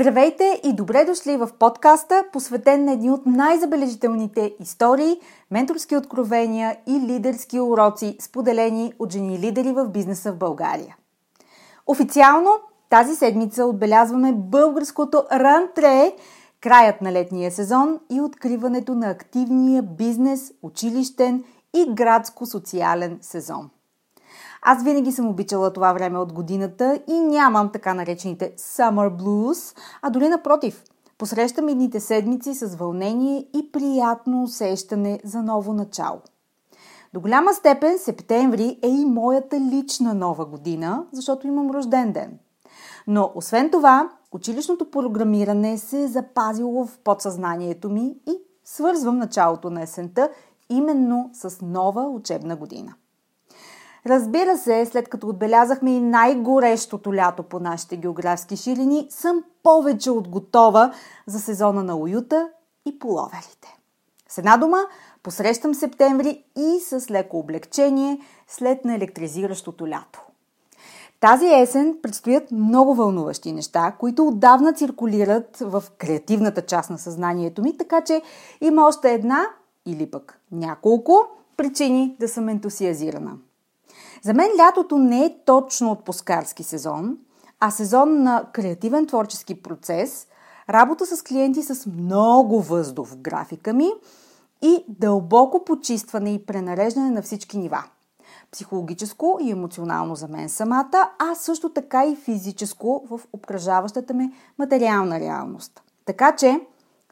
Здравейте и добре дошли в подкаста, посветен на едни от най-забележителните истории, менторски откровения и лидерски уроци, споделени от жени лидери в бизнеса в България. Официално тази седмица отбелязваме българското рантре, краят на летния сезон и откриването на активния бизнес, училищен и градско-социален сезон – аз винаги съм обичала това време от годината и нямам така наречените summer blues, а дори напротив, посрещам едните седмици с вълнение и приятно усещане за ново начало. До голяма степен септември е и моята лична нова година, защото имам рожден ден. Но освен това, училищното програмиране се е запазило в подсъзнанието ми и свързвам началото на есента именно с нова учебна година. Разбира се, след като отбелязахме и най-горещото лято по нашите географски ширини, съм повече от готова за сезона на уюта и половерите. С една дума, посрещам септември и с леко облегчение след на електризиращото лято. Тази есен предстоят много вълнуващи неща, които отдавна циркулират в креативната част на съзнанието ми, така че има още една или пък няколко причини да съм ентусиазирана. За мен лятото не е точно отпускарски сезон, а сезон на креативен творчески процес, работа с клиенти с много въздух в графика ми и дълбоко почистване и пренареждане на всички нива. Психологическо и емоционално за мен самата, а също така и физическо в обкръжаващата ме материална реалност. Така че,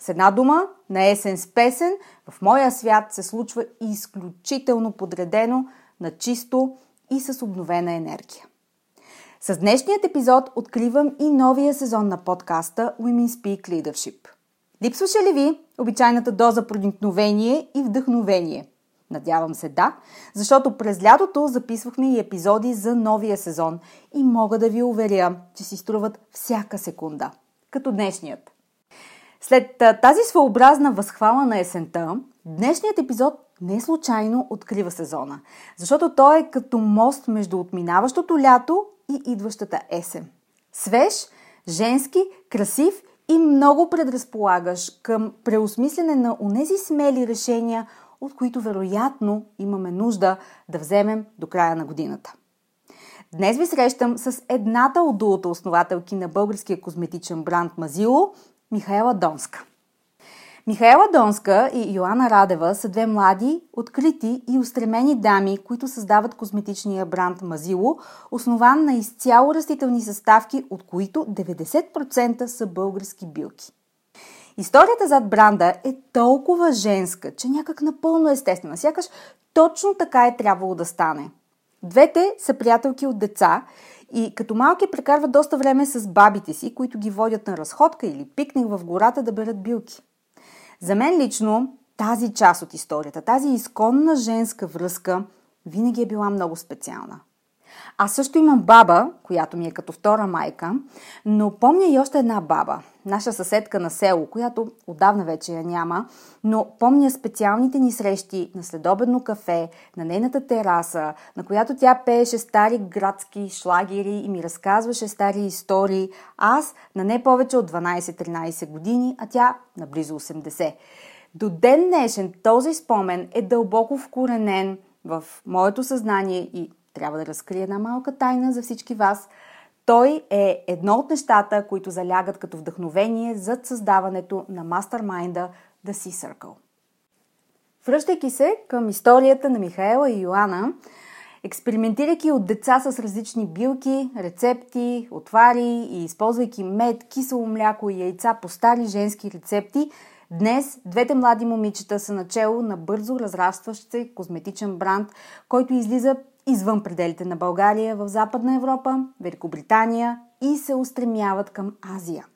с една дума, на есен с песен, в моя свят се случва изключително подредено на чисто и с обновена енергия. С днешният епизод откривам и новия сезон на подкаста Women Speak Leadership. Липсваше ли ви обичайната доза проникновение и вдъхновение? Надявам се да, защото през лятото записвахме и епизоди за новия сезон и мога да ви уверя, че си струват всяка секунда, като днешният. След тази своеобразна възхвала на есента, днешният епизод не случайно открива сезона, защото той е като мост между отминаващото лято и идващата есен. Свеж, женски, красив и много предразполагаш към преосмислене на онези смели решения, от които вероятно имаме нужда да вземем до края на годината. Днес ви срещам с едната от дулата основателки на българския козметичен бранд Мазило, Михаела Донска. Михаела Донска и Йоанна Радева са две млади, открити и устремени дами, които създават козметичния бранд Мазило, основан на изцяло растителни съставки, от които 90% са български билки. Историята зад бранда е толкова женска, че някак напълно естествена. Сякаш точно така е трябвало да стане. Двете са приятелки от деца и като малки прекарват доста време с бабите си, които ги водят на разходка или пикник в гората да берат билки. За мен лично тази част от историята, тази изконна женска връзка винаги е била много специална. Аз също имам баба, която ми е като втора майка, но помня и още една баба, наша съседка на село, която отдавна вече я няма, но помня специалните ни срещи на следобедно кафе, на нейната тераса, на която тя пееше стари градски шлагери и ми разказваше стари истории. Аз на не повече от 12-13 години, а тя на близо 80. До ден днешен този спомен е дълбоко вкоренен в моето съзнание и трябва да разкрия една малка тайна за всички вас. Той е едно от нещата, които залягат като вдъхновение за създаването на мастермайнда The Sea Circle. Връщайки се към историята на Михаела и Йоанна, експериментирайки от деца с различни билки, рецепти, отвари и използвайки мед, кисело мляко и яйца по стари женски рецепти, Днес двете млади момичета са начало на бързо разрастващ се козметичен бранд, който излиза извън пределите на България в Западна Европа, Великобритания и се устремяват към Азия.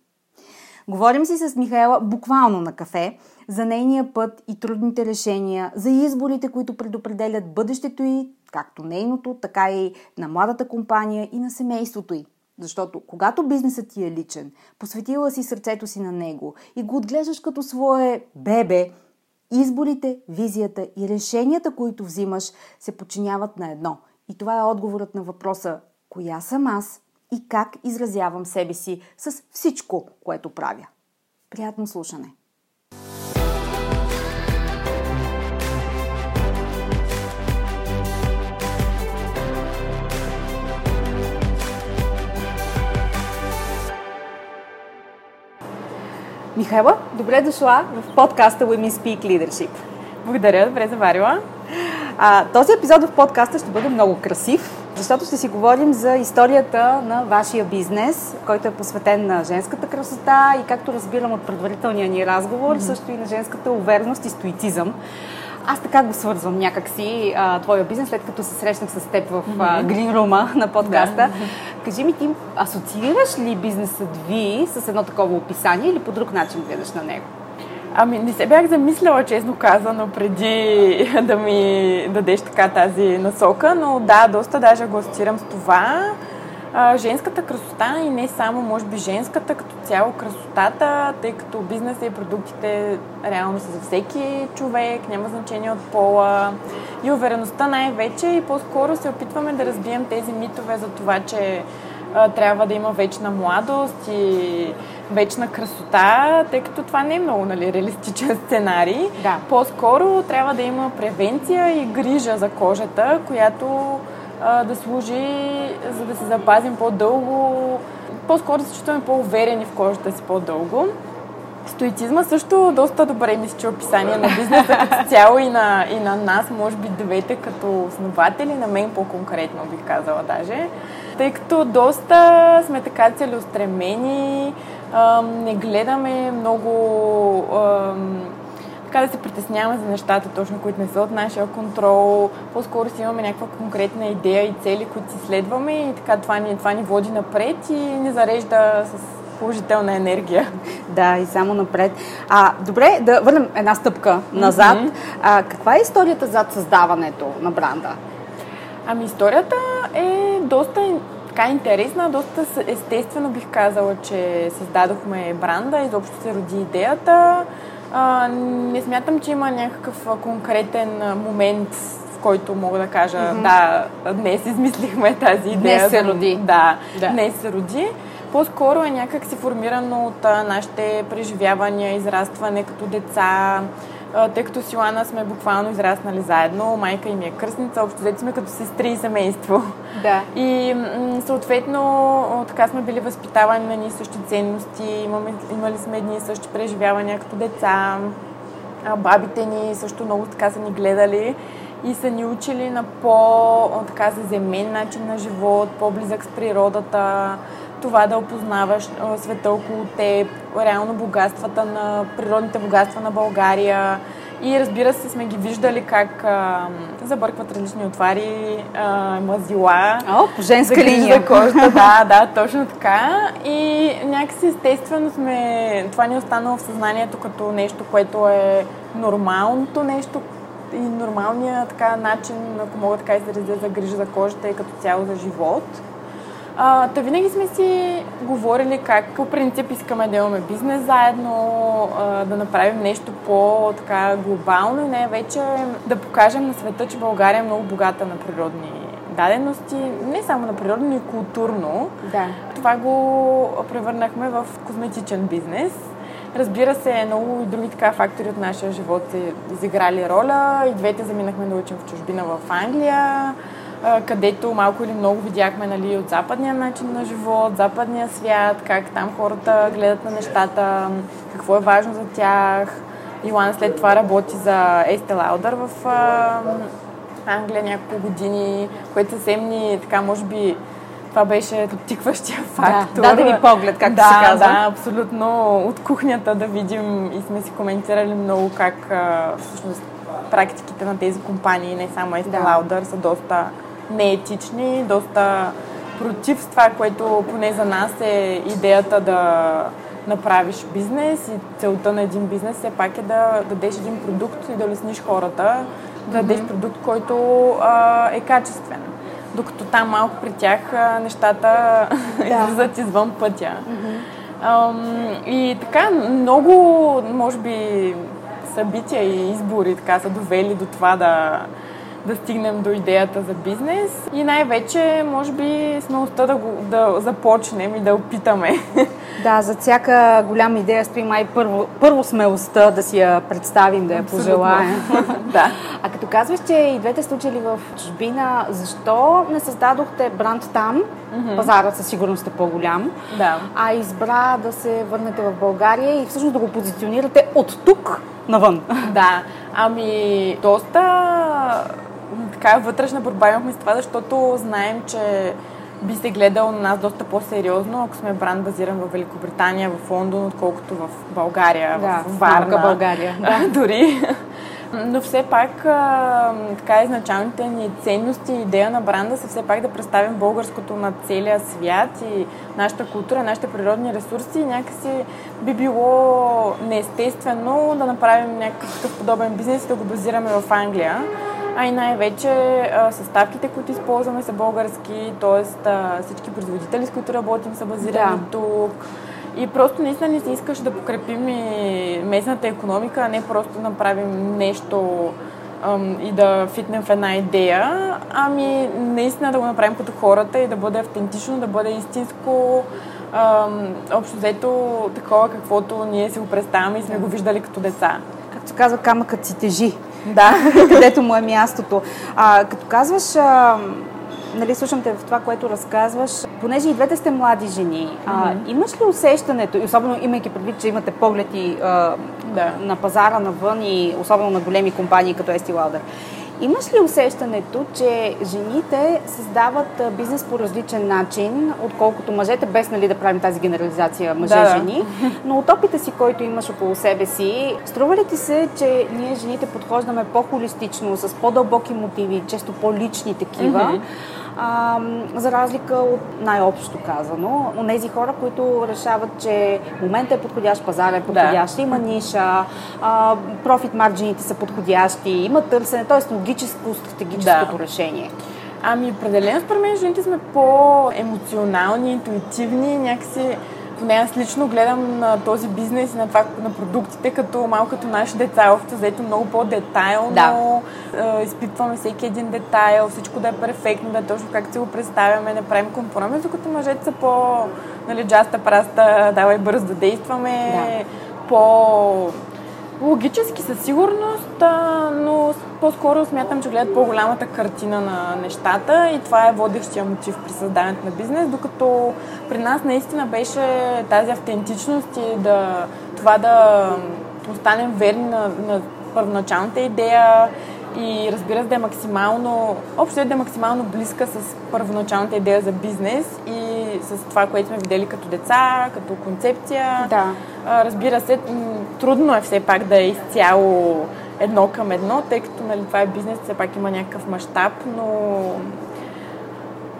Говорим си с Михаела буквално на кафе за нейния път и трудните решения, за изборите, които предопределят бъдещето й, както нейното, така и на младата компания и на семейството й. Защото когато бизнесът ти е личен, посветила си сърцето си на него и го отглеждаш като свое бебе, изборите, визията и решенията, които взимаш, се подчиняват на едно. И това е отговорът на въпроса коя съм аз и как изразявам себе си с всичко, което правя. Приятно слушане! Михайла, добре дошла в подкаста Women Speak Leadership. Благодаря, добре заварила. А, този епизод в подкаста ще бъде много красив, защото ще си говорим за историята на вашия бизнес, който е посветен на женската красота и както разбирам от предварителния ни разговор, mm-hmm. също и на женската увереност и стоицизъм. Аз така го свързвам някакси а, твоя бизнес, след като се срещнах с теб в а, Room на подкаста. Да. Кажи ми, ти асоциираш ли бизнесът ви с едно такова описание или по друг начин гледаш на него? Ами не се бях замисляла, честно казано, преди да ми дадеш така тази насока, но да, доста даже го асоциирам с това а, женската красота и не само, може би, женската като цяло красотата, тъй като бизнеса и продуктите реално са за всеки човек, няма значение от пола и увереността най-вече и по-скоро се опитваме да разбием тези митове за това, че а, трябва да има вечна младост и вечна красота, тъй като това не е много нали, реалистичен сценарий. Да. По-скоро трябва да има превенция и грижа за кожата, която да служи за да се запазим по-дълго, по-скоро да се чувстваме по-уверени в кожата си по-дълго. Стоицизма също доста добре мисля, че описание на бизнеса като цяло и на, и на нас, може би двете като основатели, на мен по-конкретно бих казала даже. Тъй като доста сме така целеустремени, не гледаме много така да се притесняваме за нещата, точно които не са от нашия контрол. По-скоро си имаме някаква конкретна идея и цели, които си следваме и така това ни, това ни води напред и ни зарежда с положителна енергия. Да, и само напред. А, добре, да върнем една стъпка назад. Mm-hmm. А, каква е историята зад създаването на бранда? Ами историята е доста така интересна, доста естествено бих казала, че създадохме бранда, изобщо се роди идеята. А, не смятам, че има някакъв конкретен момент, в който мога да кажа, mm-hmm. да, днес измислихме тази идея. Днес се роди. Да, да. днес се роди. По-скоро е някак си формирано от нашите преживявания, израстване като деца, тъй като с Йоанна сме буквално израснали заедно. Майка и ми е кръстница, общо взето сме като сестри и семейство. Да. И съответно така сме били възпитавани на ни същи ценности, имаме, имали сме едни и същи преживявания като деца. Бабите ни също много така са ни гледали и са ни учили на по-така заземен начин на живот, по-близък с природата, това да опознаваш света около теб, реално богатствата на природните богатства на България. И разбира се, сме ги виждали как а, забъркват различни отвари, а, мазила. О, по женска линия. Кожата, да, да, точно така. И някакси естествено сме, това ни е останало в съзнанието като нещо, което е нормалното нещо, и нормалния така начин, ако мога така изразя, за грижа за кожата и като цяло за живот. А, та винаги сме си говорили как по принцип искаме да имаме бизнес заедно, а, да направим нещо по-така глобално и най-вече да покажем на света, че България е много богата на природни дадености, не само на природно, но и културно. Да. Това го превърнахме в козметичен бизнес. Разбира се, много и други така фактори от нашия живот се изиграли роля. И двете заминахме да учим в чужбина в Англия, където малко или много видяхме нали, от западния начин на живот, западния свят, как там хората гледат на нещата, какво е важно за тях. Илана след това работи за Estee Lauder в Англия няколко години, което съвсем ни, така, може би, това беше подтикващия фактор. Да, даде ни поглед, както да, се казва. Да, абсолютно. От кухнята да видим и сме си коментирали много как всъщност практиките на тези компании, не само Estee Lauder, да. са доста неетични, доста против това, което поне за нас е идеята да направиш бизнес и целта на един бизнес все пак е да дадеш един продукт и да лесниш хората, да дадеш mm-hmm. продукт, който а, е качествен. Докато там малко при тях а, нещата да. излизат извън пътя. Mm-hmm. А, и така, много, може би, събития и избори така са довели до това да, да стигнем до идеята за бизнес и най-вече, може би, смелостта да, го, да започнем и да опитаме. Да, за всяка голяма идея стои май първо, първо смелостта да си я представим, да я Абсолютно. пожелаем. да. А като казваш, че и двете случили в чужбина, защо не създадохте бранд там? Mm-hmm. Пазарът със сигурност е по-голям. Да. А избра да се върнете в България и всъщност да го позиционирате от тук навън. Да. Ами, доста така вътрешна борба имахме с това, защото знаем, че би се гледал на нас доста по-сериозно, ако сме бранд базиран в Великобритания, в Лондон, отколкото в България, да, в Варна. България. Да. Дори. Но все пак така изначалните ни ценности и идея на бранда са все пак да представим българското на целия свят и нашата култура, нашите природни ресурси. Някакси би било неестествено да направим някакъв подобен бизнес и да го базираме в Англия а и най-вече съставките, които използваме са български, т.е. всички производители, с които работим, са базирани да. тук. И просто наистина не си искаш да покрепим и местната економика, а не просто да направим нещо ам, и да фитнем в една идея, ами наистина да го направим като хората и да бъде автентично, да бъде истинско, ам, общо взето такова, каквото ние си го представяме и сме го виждали като деца. Както казва, камъкът си тежи. Да. където му е мястото. А, като казваш, а, нали, слушам те в това, което разказваш, понеже и двете сте млади жени, mm-hmm. а, имаш ли усещането, и особено имайки предвид, че имате погледи а, да. на пазара навън и особено на големи компании като Estee Lauder, Имаш ли усещането, че жените създават бизнес по различен начин, отколкото мъжете, без нали, да правим тази генерализация мъже-жени, да. но от опита си, който имаш около себе си, струва ли ти се, че ние жените подхождаме по-холистично, с по-дълбоки мотиви, често по-лични такива, mm-hmm а, за разлика от най-общо казано, от тези хора, които решават, че момента е подходящ, пазар е подходящ, да. има ниша, а, профит марджините са подходящи, има търсене, т.е. логическо, стратегическото да. решение. Ами, определено според мен жените сме по-емоционални, интуитивни, някакси поне аз лично гледам на този бизнес и на, това, на продуктите като малко като наши деца, общо взето много по-детайлно. Да. Е, изпитваме всеки един детайл, всичко да е перфектно, да е точно както си го представяме, не правим компромис, докато мъжете са по нали, джаста, праста, давай бързо да действаме, да. по Логически със сигурност, но по-скоро смятам, че гледат по-голямата картина на нещата и това е водещия мотив при създаването на бизнес, докато при нас наистина беше тази автентичност и да, това да останем верни на, на първоначалната идея и разбира се да е максимално, общо е да е максимално близка с първоначалната идея за бизнес и с това, което сме видели като деца, като концепция. Да. Разбира се, трудно е все пак да е изцяло едно към едно, тъй като нали, това е бизнес, все пак има някакъв мащаб, но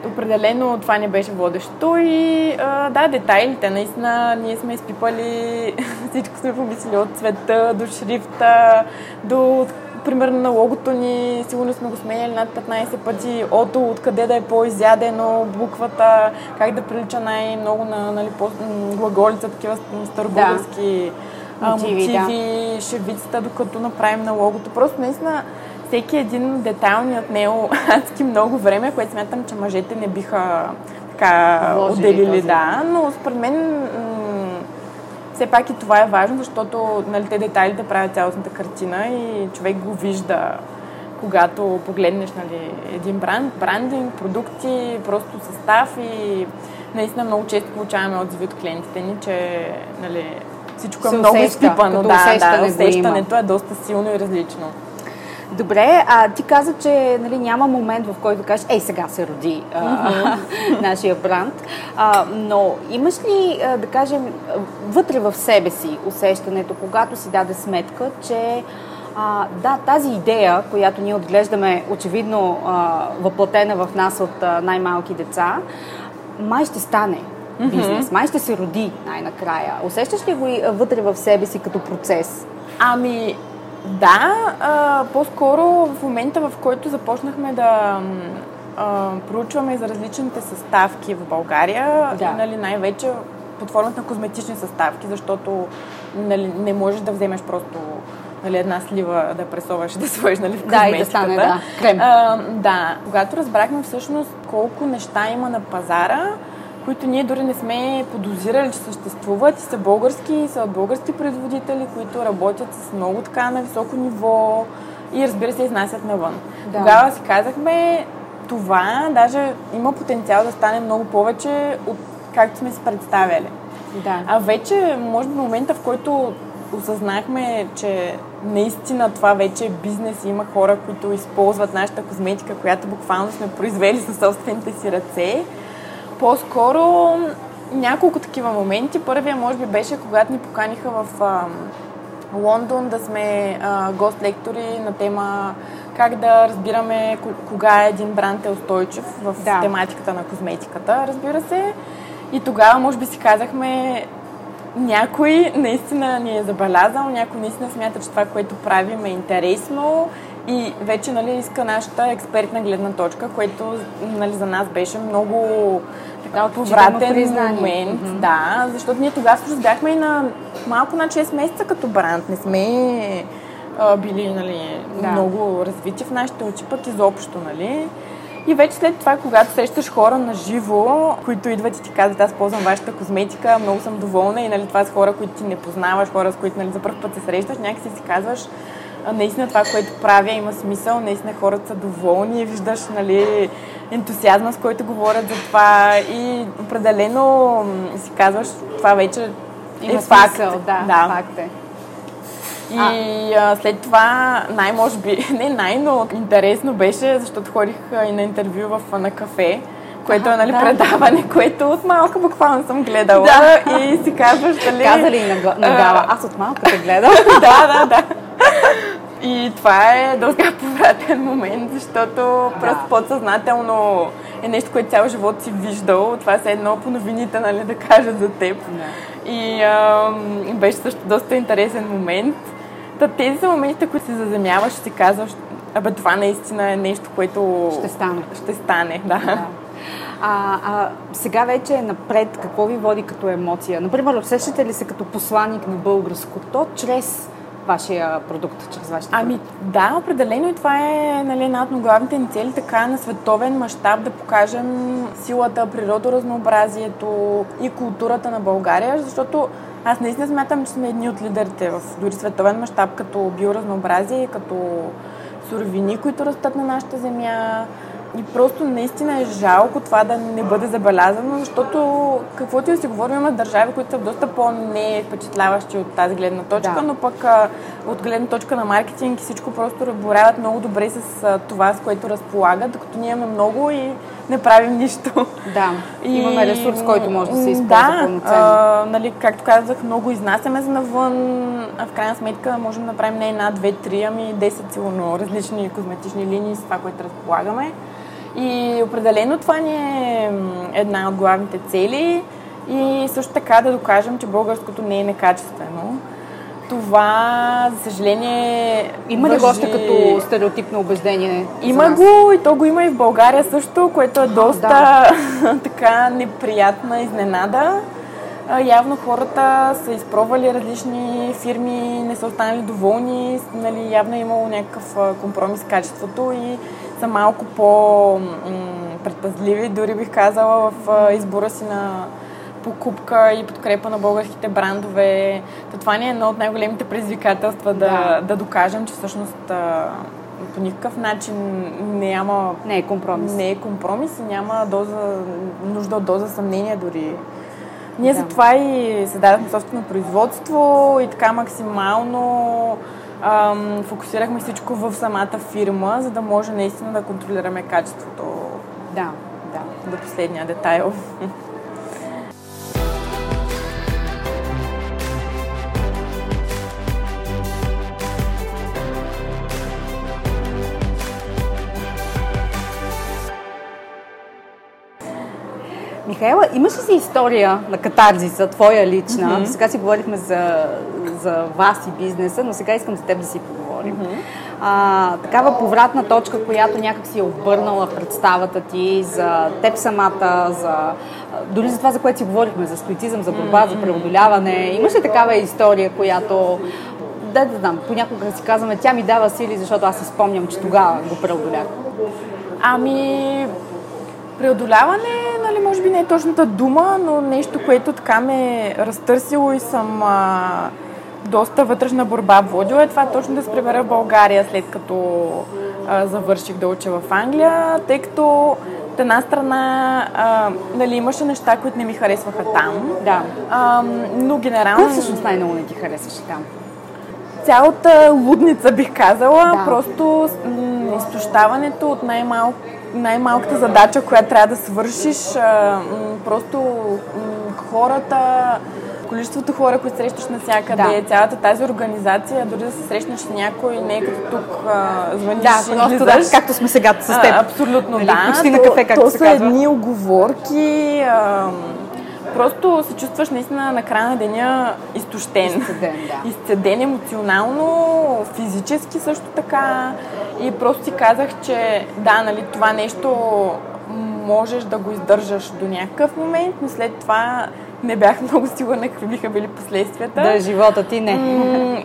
определено това не беше водещо и а, да, детайлите, наистина ние сме изпипали всичко сме помислили от цвета до шрифта, до примерно на логото ни, сигурно сме го сменяли над 15 пъти, ото, откъде да е по-изядено, буквата, как да прилича най-много на нали, глаголица, такива старобългарски да. мотиви, мотиви да. шевицата, докато направим на логото. Просто наистина всеки един детайл ни отнел адски много време, което смятам, че мъжете не биха така отделили, да. Но според мен все пак и това е важно, защото нали, те детайлите правят цялостната картина и човек го вижда когато погледнеш нали, един бранд, брандинг, продукти, просто състав и наистина много често получаваме отзиви от клиентите ни, че нали, всичко е много изпипано. Да, да, усещането е доста силно и различно. Добре, а ти каза, че нали, няма момент, в който кажеш, ей, сега се роди а, нашия бранд. А, но имаш ли, а, да кажем, вътре в себе си усещането, когато си даде сметка, че а, да, тази идея, която ние отглеждаме очевидно а, въплатена в нас от а, най-малки деца, май ще стане бизнес, май ще се роди най-накрая. Усещаш ли го и вътре в себе си като процес? Ами, да, а, по-скоро в момента, в който започнахме да а, проучваме за различните съставки в България, да. нали, най-вече под формата на козметични съставки, защото нали, не можеш да вземеш просто нали, една слива да пресоваш и да сложиш нали, в козметиката. Да, и да стане, да, крем. А, да, когато разбрахме всъщност колко неща има на пазара, които ние дори не сме подозирали, че съществуват и са български, и са български производители, които работят с много така на високо ниво и разбира се изнасят навън. Да. Тогава си казахме, това даже има потенциал да стане много повече от както сме си представяли. Да. А вече, може би, момента, в който осъзнахме, че наистина това вече е бизнес и има хора, които използват нашата козметика, която буквално сме произвели със собствените си ръце, по-скоро няколко такива моменти. Първия, може би, беше когато ни поканиха в а, Лондон да сме а, гост-лектори на тема как да разбираме кога един бранд е устойчив в да. тематиката на козметиката, разбира се. И тогава, може би, си казахме, някой наистина ни е забелязал, някой наистина смята, че това, което правим е интересно и вече нали, иска нашата експертна гледна точка, което нали, за нас беше много така, повратен момент. Mm-hmm. Да, защото ние тогава всъщност бяхме и на малко на 6 месеца като бранд. Не сме а, били нали, да. много развити в нашите очи, пък изобщо. Нали. И вече след това, когато срещаш хора на живо, които идват и ти казват, аз ползвам вашата козметика, много съм доволна и нали, това са хора, които ти не познаваш, хора, с които нали, за първ път се срещаш, някакси си казваш, наистина това, което правя, има смисъл, наистина хората са доволни, виждаш нали, ентусиазма, с който говорят за това и определено си казваш, това вече има е факт. Смисъл, да, да, факт е. И а. след това най-може би, не най, но интересно беше, защото ходих и на интервю в, на кафе, което е нали, да. предаване, което от малка буквално съм гледала да. и си казваш дали... Каза ли на, на Гала? Аз от малка те гледам. да, да, да. И това е доста повратен момент, защото да. просто подсъзнателно е нещо, което цял живот си виждал. Това е едно по новините, нали, да кажа за теб. Да. И а, беше също доста интересен момент. Та тези са моментите, които се заземяваш и си казваш, абе това наистина е нещо, което ще стане. Ще стане, да. да. А, а сега вече е напред, какво ви води като емоция? Например, усещате ли се като посланник на българското чрез вашия продукт, чрез вашите Ами да, определено и това е нали, една от главните ни цели, така на световен мащаб да покажем силата, природоразнообразието и културата на България, защото аз наистина смятам, че сме едни от лидерите в дори световен мащаб като биоразнообразие, като суровини, които растат на нашата земя, и просто наистина е жалко това да не бъде забелязано, защото каквото и си говорим, има държави, които са доста по-не впечатляващи от тази гледна точка, да. но пък а, от гледна точка на маркетинг и всичко просто боряват много добре с а, това, с което разполагат, докато ние имаме много и не правим нищо. Да, и, имаме ресурс, който може да се използва да, пълноценно. А, нали, както казах, много изнасяме за навън, а в крайна сметка можем да направим не една, две, три, ами 10 сигурно различни козметични линии с това, което разполагаме. И определено това ни е една от главните цели и също така да докажем, че българското не е некачествено. това, за съжаление. Има ли го още като стереотипно убеждение? Има го и то го има и в България също, което е доста да. така неприятна изненада. Явно хората са изпробвали различни фирми, не са останали доволни, нали, явно е имало някакъв компромис с качеството и са малко по-предпазливи, дори бих казала в избора си на покупка и подкрепа на българските брандове. То това ни е едно от най-големите предизвикателства да, да. да докажем, че всъщност по никакъв начин няма... Не е компромис. Не е компромис и няма доза, нужда от доза съмнение дори. Ние да. затова и създадахме собствено производство и така максимално ам, фокусирахме всичко в самата фирма, за да може наистина да контролираме качеството. Да, да. До последния детайл. Михаела, имаш ли си история на катарзиса, твоя лична? Mm-hmm. Сега си говорихме за, за вас и бизнеса, но сега искам с теб да си поговорим. Mm-hmm. А, такава повратна точка, която някак си е обърнала представата ти за теб самата, за, дори за това, за което си говорихме, за стоицизъм, за борба, mm-hmm. за преодоляване. Имаш ли такава история, която да, да знам, понякога си казваме, тя ми дава сили, защото аз си спомням, че тогава го преодолях. Ами, преодоляване нали, може би не е точната дума, но нещо, което така ме е разтърсило и съм а, доста вътрешна борба водила е това точно да се прибера в България, след като а, завърших да уча в Англия, тъй като от една страна а, нали, имаше неща, които не ми харесваха там. Да. А, но генерално... Кое всъщност най-много не ти харесваше там? Цялата лудница бих казала, да. просто м- изтощаването от най-малко най-малката задача, която трябва да свършиш, а, м- просто м- хората, количеството хора, които срещаш навсякъде, да. цялата тази организация, дори да се срещнеш с някой, не е като тук а, звъниш да, и просто, да, както сме сега с теб. А, абсолютно, нали, да. Почти на кафе, както то, се са казва. едни оговорки, а, просто се чувстваш наистина на края на деня изтощен. Изцеден, да. Изцеден емоционално, физически също така. И просто си казах, че да, нали, това нещо можеш да го издържаш до някакъв момент, но след това не бях много сигурна какви биха били последствията. Да, живота ти не.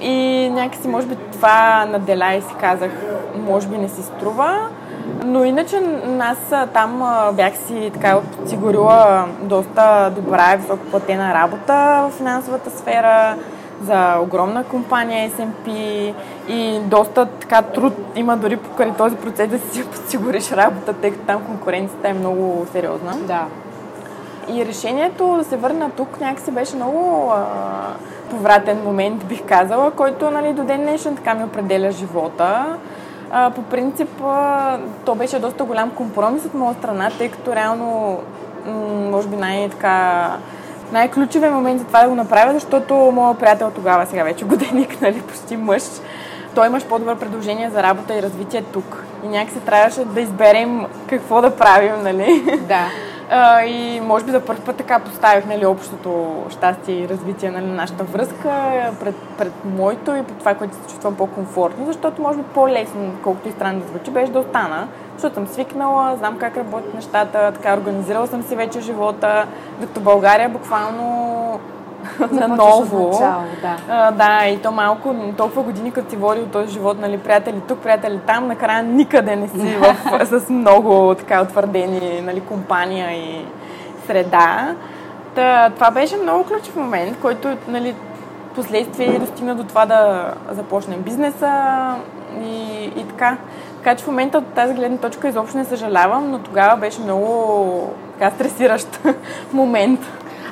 И някакси, може би, това наделя и си казах, може би не си струва. Но иначе аз там бях си така подсигурила доста добра и високоплатена работа в финансовата сфера за огромна компания SMP и доста така труд има дори покрай този процес да си подсигуриш работа, тъй като там конкуренцията е много сериозна. Да. И решението да се върна тук някакси беше много а, повратен момент, бих казала, който нали, до ден днешен така ми определя живота. А, по принцип, а, то беше доста голям компромис от моя страна, тъй като реално, м- може би най-така най-ключовия момент за това да го направя, защото моят приятел тогава, сега вече годеник, нали, почти мъж, той имаш по-добро предложение за работа и развитие тук. И някакси трябваше да изберем какво да правим, нали? Да. А, и може би за първ път така поставих нали, общото щастие и развитие на нали, нашата връзка пред, пред моето и пред това, което се чувствам по-комфортно, защото може би по-лесно, колкото и странно звучи, беше да остана, защото съм свикнала, знам как работят нещата, така организирала съм си вече живота, докато България буквално на ново. Начало, да. А, да, и то малко, толкова години, като си водил този живот, нали, приятели тук, приятели там, накрая никъде не си в, с много така утвърдени нали, компания и среда. Та, това беше много ключов момент, който нали, последствие достигна до това да започнем бизнеса и, и така. Така че в момента от тази гледна точка изобщо не съжалявам, но тогава беше много така, стресиращ момент.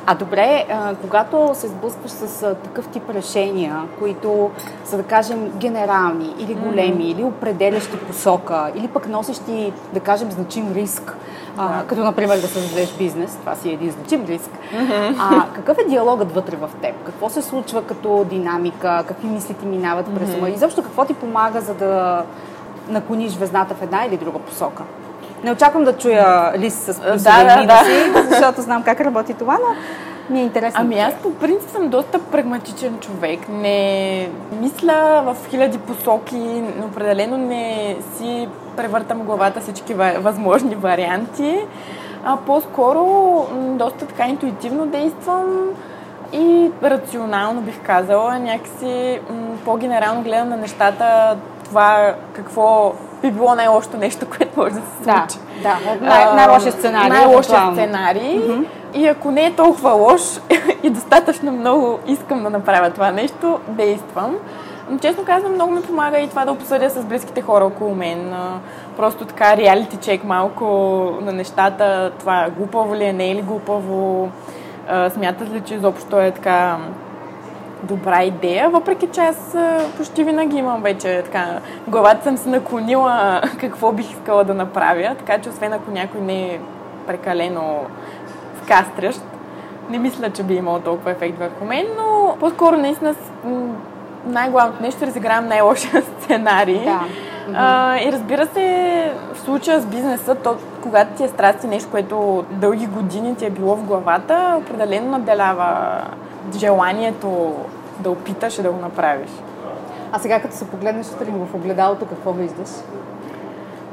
А добре, когато се сблъскваш с такъв тип решения, които са, да кажем, генерални или големи, mm-hmm. или определящи посока, или пък носещи, да кажем, значим риск, а, като, например, да създадеш бизнес, това си е един значим риск. Mm-hmm. А, какъв е диалогът вътре в теб? Какво се случва като динамика? Какви мисли ти минават през ума? Mm-hmm. И защо какво ти помага, за да наклониш везната в една или друга посока? Не очаквам да чуя лист с да, да, да. си, защото знам как работи това, но ми е интересно. Ами аз по принцип съм доста прагматичен човек. Не мисля в хиляди посоки, определено не си превъртам главата всички възможни варианти. А по-скоро доста така интуитивно действам и рационално бих казала. Някакси по-генерално гледам на нещата това какво би било най-лошото нещо, което може да се случи. Да, да. Най- най-лошия сценарий. Най-лошия сценарий. Mm-hmm. И ако не е толкова лош и достатъчно много искам да направя това нещо, действам. Но честно казвам, много ми помага и това да обсъдя с близките хора около мен. Просто така реалити чек малко на нещата. Това глупаво ли е, не е ли глупаво? Смятат ли, че изобщо е така добра идея, въпреки че аз почти винаги имам вече така, главата съм се наклонила какво бих искала да направя, така че освен ако някой не е прекалено вкастрящ, не мисля, че би имало толкова ефект върху мен, но по-скоро наистина най-главното нещо е разигравам най-лошия сценарий. Да. А, и разбира се, в случая с бизнеса, то, когато ти е страсти нещо, което дълги години ти е било в главата, определено наделява желанието да опиташ и да го направиш. А сега като се погледнеш сутрин в огледалото, какво виждаш?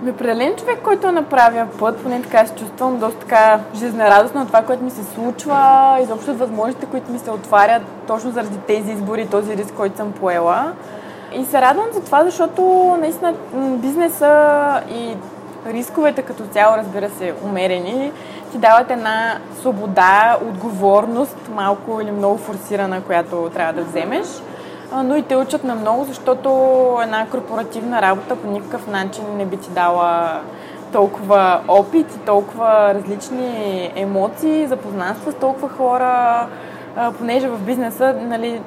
Ми определен човек, който е направя път, поне така се чувствам доста така жизнерадостна от това, което ми се случва, изобщо от възможностите, които ми се отварят точно заради тези избори, този риск, който съм поела. И се радвам за това, защото наистина бизнеса и рисковете като цяло, разбира се, умерени, ти дават една свобода, отговорност, малко или много форсирана, която трябва да вземеш. Но и те учат на много, защото една корпоративна работа по никакъв начин не би ти дала толкова опит и толкова различни емоции, запознанства с толкова хора, понеже в бизнеса, нали,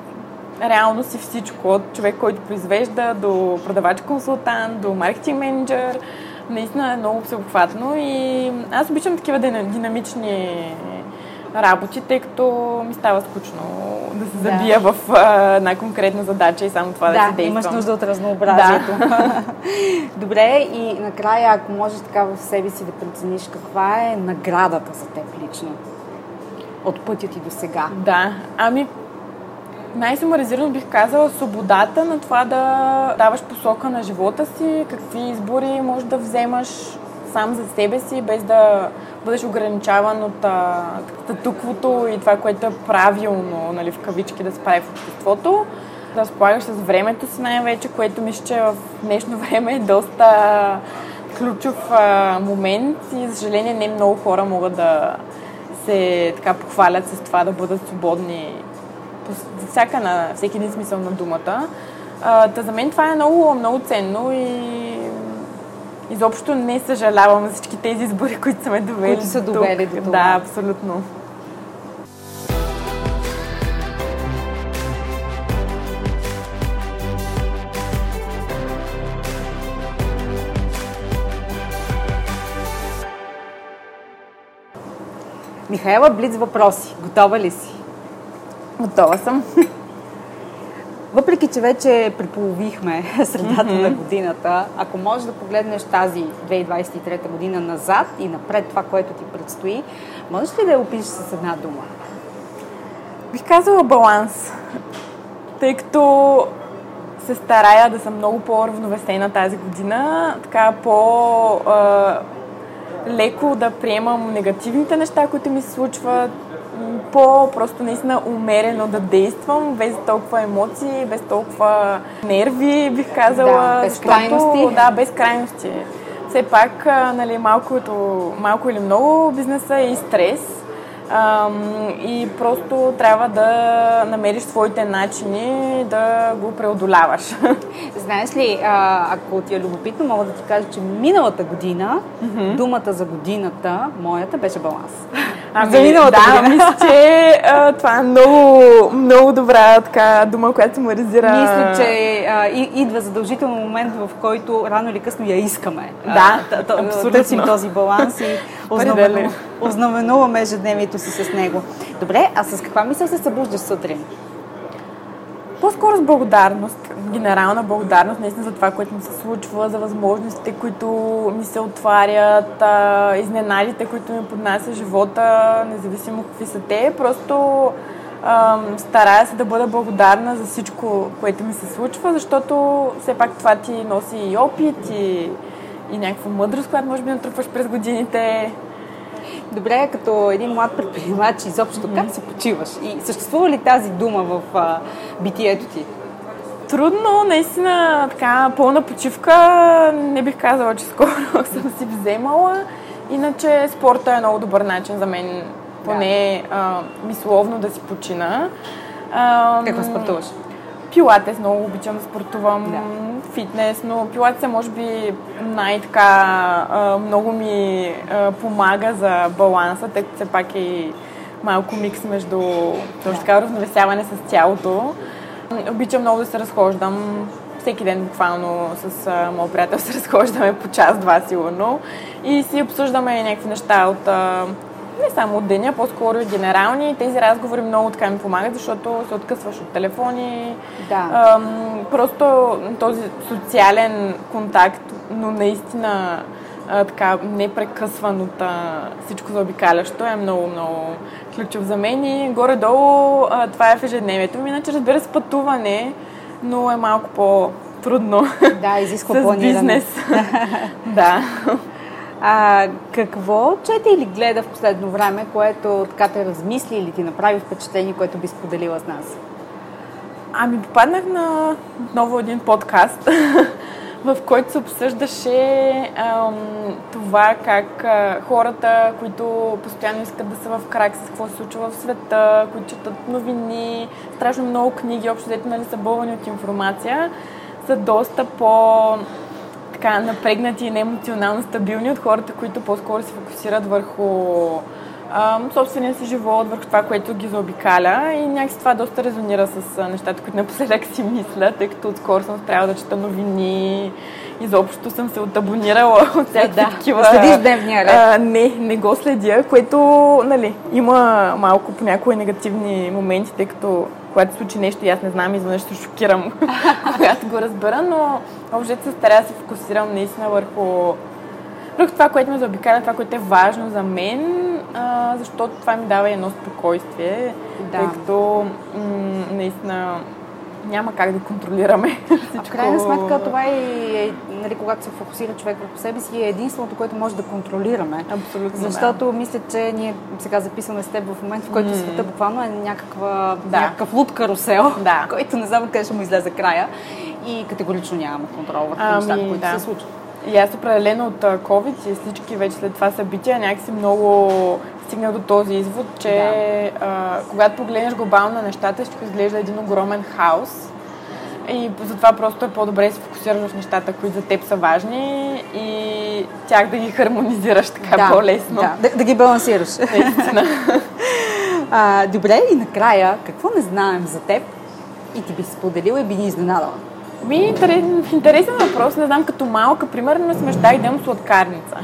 реално си всичко. От човек, който произвежда, до продавач-консултант, до маркетинг менеджер, наистина е много всеобхватно и аз обичам такива динамични работи, тъй като ми става скучно да се забия да. в а, една конкретна задача и само това да, да се действа. Да, имаш нужда от разнообразието. Да. Добре, и накрая, ако можеш така в себе си да прецениш каква е наградата за теб лично от пътя ти до сега? Да, ами най-саморизирано бих казала свободата на това да даваш посока на живота си, какви избори можеш да вземаш сам за себе си, без да бъдеш ограничаван от статуквото и това, което е правилно, нали, в кавички да се прави в обществото. Да разполагаш с времето си най-вече, което мисля, че в днешно време е доста ключов а, момент и за съжаление не много хора могат да се така похвалят с това да бъдат свободни всяка на всеки един смисъл на думата. А, та за мен това е много, много ценно и изобщо не съжалявам за всички тези избори, които са ме довели Които са довели до това. Да, абсолютно. Михаела Блиц въпроси. Готова ли си? Готова съм. Въпреки, че вече приполовихме средата mm-hmm. на годината, ако можеш да погледнеш тази 2023 година назад и напред това, което ти предстои, можеш ли да я опишеш с една дума? Бих казала баланс, тъй като се старая да съм много по-равновесена тази година, така по- леко да приемам негативните неща, които ми се случват, по-просто наистина умерено да действам, без толкова емоции, без толкова нерви, бих казала. Да, без крайности. Да, без крайности. Все пак, нали, малкото, малко или много бизнеса е и стрес. И просто трябва да намериш своите начини да го преодоляваш. Знаеш ли, ако ти е любопитно, мога да ти кажа, че миналата година mm-hmm. думата за годината, моята, беше баланс. Ами, за миналата да, година. мисля, че а, това е много, много добра така дума, която сумаризира. Мисля, че а, и, идва задължително момент, в който рано или късно я искаме. Да, а, абсолютно. Търсим този баланс и ознаменуваме ежедневието си с него. Добре, а с каква мисъл се събуждаш сутрин? По-скоро с благодарност, генерална благодарност наистина за това, което ми се случва, за възможностите, които ми се отварят, изненадите, които ми поднася живота, независимо какви са те. Просто а, старая се да бъда благодарна за всичко, което ми се случва, защото все пак това ти носи и опит, и, и някаква мъдрост, която може би натрупваш през годините. Добре, като един млад предприемач, изобщо как се почиваш? И съществува ли тази дума в а, битието ти? Трудно, наистина, така, пълна почивка не бих казала, че скоро съм си вземала. Иначе спорта е много добър начин за мен, поне да. а, мисловно да си почина. А, Какво спортуваш? Пилатес много обичам да спортувам, да. фитнес, но пилатес е може би най-така много ми помага за баланса, тъй като все пак е малко микс между точно така равновесяване с тялото. Обичам много да се разхождам. Всеки ден буквално с моят приятел се разхождаме по час-два сигурно и си обсъждаме някакви неща от не само от деня, по-скоро и генерални. Тези разговори много така ми помагат, защото се откъсваш от телефони. Да. Ам, просто този социален контакт, но наистина а, така непрекъсван от а, всичко заобикалящо е много, много ключов за мен и горе-долу а, това е в ежедневието ми. Иначе разбира се пътуване, но е малко по-трудно. Да, изисква планиране. бизнес. да. А, какво чете или гледа в последно време, което така те размисли или ти направи впечатление, което би споделила с нас? Ами попаднах на отново един подкаст, в който се обсъждаше ам, това как а, хората, които постоянно искат да са в крак с какво се случва в света, които четат новини, страшно много книги, общо взето нали, са бълвани от информация, са доста по така напрегнати и неемоционално стабилни от хората, които по-скоро се фокусират върху а, собствения си живот, върху това, което ги заобикаля и някакси това доста резонира с нещата, които напоследък си мисля, тъй като отскоро съм спряла да чета новини, изобщо съм се отабонирала от всякакви да, такива... Следиш дневния ред? А, не, не го следя, което нали, има малко понякога негативни моменти, тъй като когато случи нещо и аз не знам, изведнъж се шокирам, когато го разбера, но общо се старая да се фокусирам наистина върху, върху това, което ме заобикаля, това, което е важно за мен, а, защото това ми дава едно спокойствие, да. тъй като м- наистина няма как да контролираме всичко. В крайна сметка това е, е нали, когато се фокусира човек върху себе си, е единственото, което може да контролираме. Абсолютно. Защото да. мисля, че ние сега записваме с теб в момент, в който mm. света буквално е някаква, да. някакъв луд карусел, да. който не знам къде ще му излезе края и категорично нямаме контрол върху ами, нещата, които да. се случват. И аз определено от COVID и всички вече след това събития някакси много стигнах до този извод, че да. а, когато погледнеш глобално на нещата, всичко изглежда един огромен хаос. И затова просто е по-добре да се фокусираш в нещата, които за теб са важни и тях да ги хармонизираш така да, по-лесно. Да, да, да ги балансираш. а, добре, и накрая, какво не знаем за теб и ти би споделила и би ни изненадала? Ми, интересен въпрос. Не знам, като малка, примерно, сме мечтах да имам сладкарница.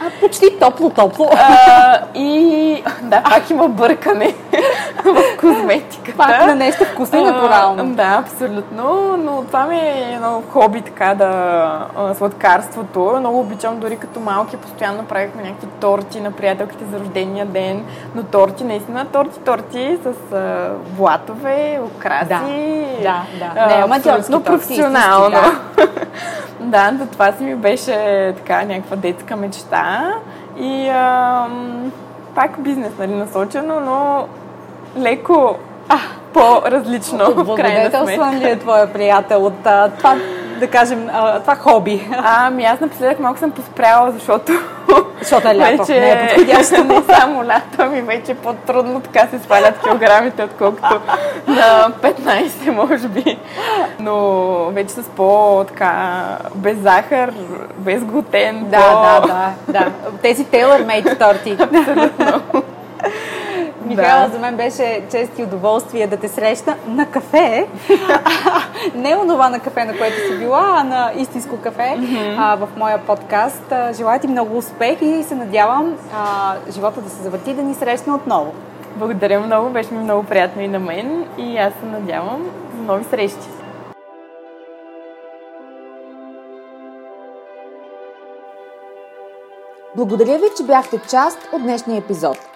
А, почти топло-топло. и да, пак има бъркане в козметиката. Пак на нещо вкусно и натурално. Да, абсолютно. Но това ми е едно хоби, така да сладкарството. Много обичам, дори като малки, постоянно правихме някакви торти на приятелките за рождения ден. Но торти, наистина, торти, торти с а, блатове, украси. Да, да, да. Не, абсолютно професионално. Да, да, това си ми беше така някаква детска мечта и а, пак бизнес, нали, насочено, но леко а, по-различно сметка. ли е твоя приятел от а, това да кажем, а, това хоби? Ами аз напоследък малко съм поспряла, защото... Защото е лято, вече, не е подходящо. не само лято, ами вече по-трудно така се свалят килограмите, отколкото на 15, може би. Но вече с по-така, без захар, без глутен. Да, по... да, да, да. Тези tailor-made торти. Абсолютно. Михайла, да. за мен беше чест и удоволствие да те срещна на кафе. Не онова на кафе, на което си била, а на истинско кафе mm-hmm. а, в моя подкаст. Желая ти много успех и се надявам а, живота да се завърти да ни срещне отново. Благодаря много, беше ми много приятно и на мен и аз се надявам нови срещи! Благодаря ви, че бяхте част от днешния епизод.